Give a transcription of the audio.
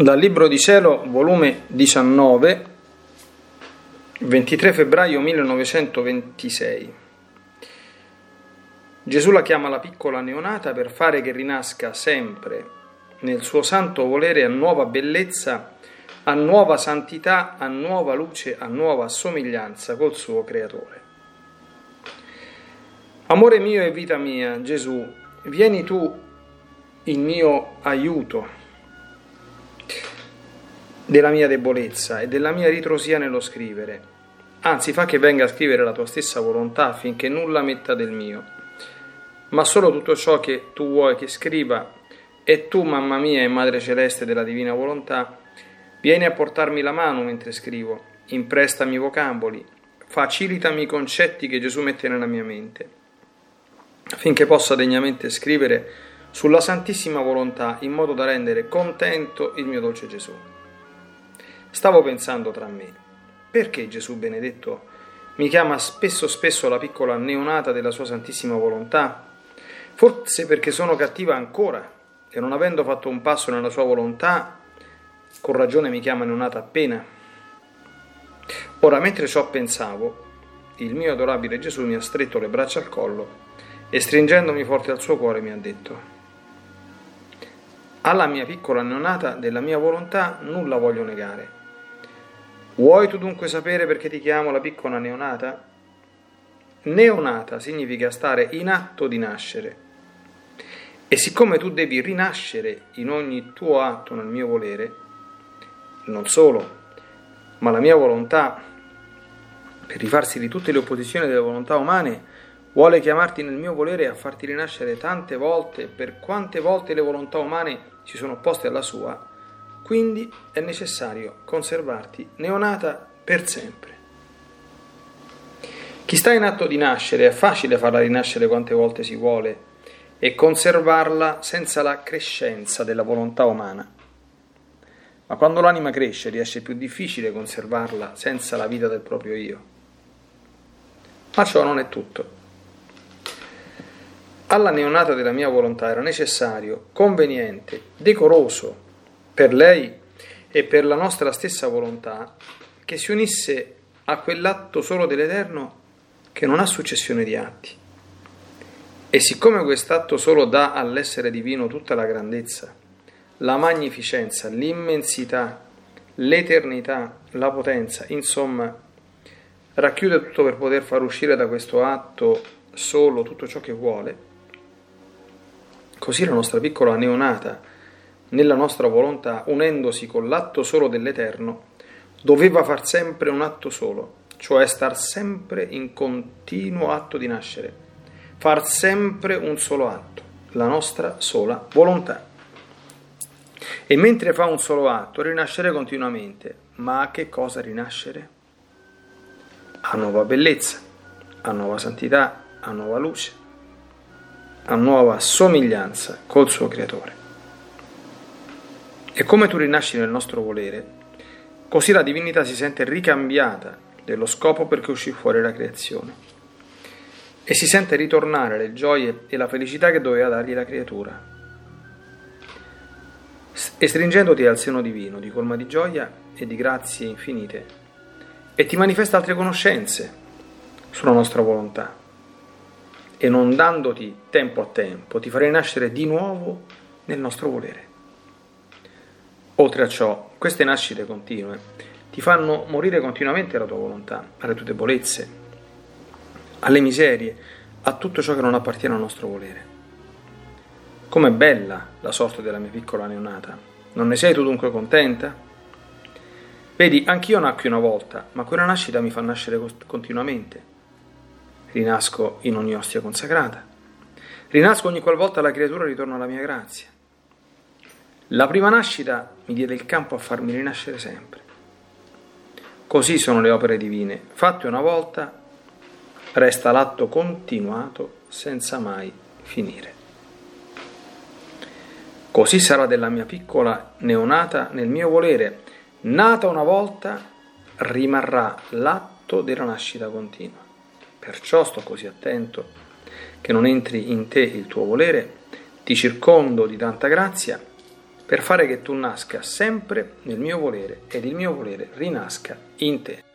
Dal Libro di Cielo, volume 19, 23 febbraio 1926. Gesù la chiama la piccola neonata per fare che rinasca sempre nel suo santo volere a nuova bellezza, a nuova santità, a nuova luce, a nuova somiglianza col suo Creatore. Amore mio e vita mia, Gesù, vieni tu il mio aiuto della mia debolezza e della mia ritrosia nello scrivere. Anzi, fa che venga a scrivere la tua stessa volontà affinché nulla metta del mio, ma solo tutto ciò che tu vuoi che scriva, e tu, mamma mia e Madre Celeste della Divina Volontà, vieni a portarmi la mano mentre scrivo, imprestami vocaboli, facilitami i concetti che Gesù mette nella mia mente, affinché possa degnamente scrivere sulla Santissima Volontà in modo da rendere contento il mio dolce Gesù. Stavo pensando tra me, perché Gesù benedetto mi chiama spesso spesso la piccola neonata della sua santissima volontà? Forse perché sono cattiva ancora e non avendo fatto un passo nella sua volontà, con ragione mi chiama neonata appena. Ora, mentre ciò pensavo, il mio adorabile Gesù mi ha stretto le braccia al collo e stringendomi forte al suo cuore mi ha detto, alla mia piccola neonata della mia volontà nulla voglio negare Vuoi tu dunque sapere perché ti chiamo la piccola neonata? Neonata significa stare in atto di nascere. E siccome tu devi rinascere in ogni tuo atto nel mio volere, non solo, ma la mia volontà, per rifarsi di tutte le opposizioni delle volontà umane, vuole chiamarti nel mio volere a farti rinascere tante volte, per quante volte le volontà umane si sono opposte alla sua, quindi è necessario conservarti neonata per sempre. Chi sta in atto di nascere è facile farla rinascere quante volte si vuole e conservarla senza la crescenza della volontà umana. Ma quando l'anima cresce riesce più difficile conservarla senza la vita del proprio io. Ma ciò non è tutto. Alla neonata della mia volontà era necessario, conveniente, decoroso per lei e per la nostra stessa volontà, che si unisse a quell'atto solo dell'Eterno che non ha successione di atti. E siccome quest'atto solo dà all'essere divino tutta la grandezza, la magnificenza, l'immensità, l'eternità, la potenza, insomma, racchiude tutto per poter far uscire da questo atto solo tutto ciò che vuole, così la nostra piccola neonata, nella nostra volontà, unendosi con l'atto solo dell'Eterno, doveva far sempre un atto solo, cioè star sempre in continuo atto di nascere, far sempre un solo atto, la nostra sola volontà. E mentre fa un solo atto, rinascere continuamente. Ma a che cosa rinascere? A nuova bellezza, a nuova santità, a nuova luce, a nuova somiglianza col suo Creatore. E come tu rinasci nel nostro volere, così la divinità si sente ricambiata dello scopo per cui uscì fuori la creazione e si sente ritornare le gioie e la felicità che doveva dargli la creatura. E stringendoti al seno divino, di colma di gioia e di grazie infinite, e ti manifesta altre conoscenze sulla nostra volontà. E non dandoti tempo a tempo, ti farei nascere di nuovo nel nostro volere. Oltre a ciò, queste nascite continue ti fanno morire continuamente alla tua volontà, alle tue debolezze, alle miserie, a tutto ciò che non appartiene al nostro volere. Com'è bella la sorte della mia piccola neonata. Non ne sei tu dunque contenta? Vedi, anch'io nacqui una volta, ma quella nascita mi fa nascere continuamente. Rinasco in ogni ostia consacrata. Rinasco ogni qualvolta la creatura ritorna alla mia grazia. La prima nascita mi diede il campo a farmi rinascere sempre. Così sono le opere divine, fatte una volta, resta l'atto continuato senza mai finire. Così sarà della mia piccola neonata nel mio volere, nata una volta, rimarrà l'atto della nascita continua. Perciò sto così attento che non entri in te il tuo volere, ti circondo di tanta grazia per fare che tu nasca sempre nel mio volere ed il mio volere rinasca in te.